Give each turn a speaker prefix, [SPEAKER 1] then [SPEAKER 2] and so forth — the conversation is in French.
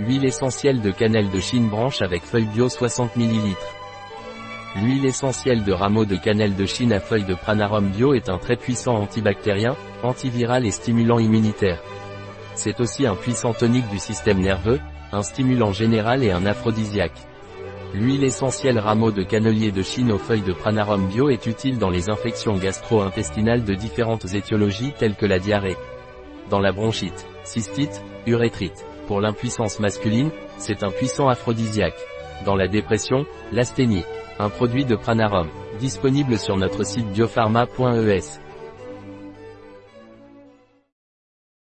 [SPEAKER 1] Huile essentielle de cannelle de Chine branche avec feuilles bio 60 ml. L'huile essentielle de rameau de cannelle de Chine à feuilles de pranarum bio est un très puissant antibactérien, antiviral et stimulant immunitaire. C'est aussi un puissant tonique du système nerveux, un stimulant général et un aphrodisiaque. L'huile essentielle rameau de cannelier de Chine aux feuilles de pranarum bio est utile dans les infections gastro-intestinales de différentes étiologies telles que la diarrhée. Dans la bronchite, cystite, urétrite. Pour l'impuissance masculine, c'est un puissant aphrodisiaque. Dans la dépression, l'asthénie. Un produit de Pranarum. Disponible sur notre site biopharma.es.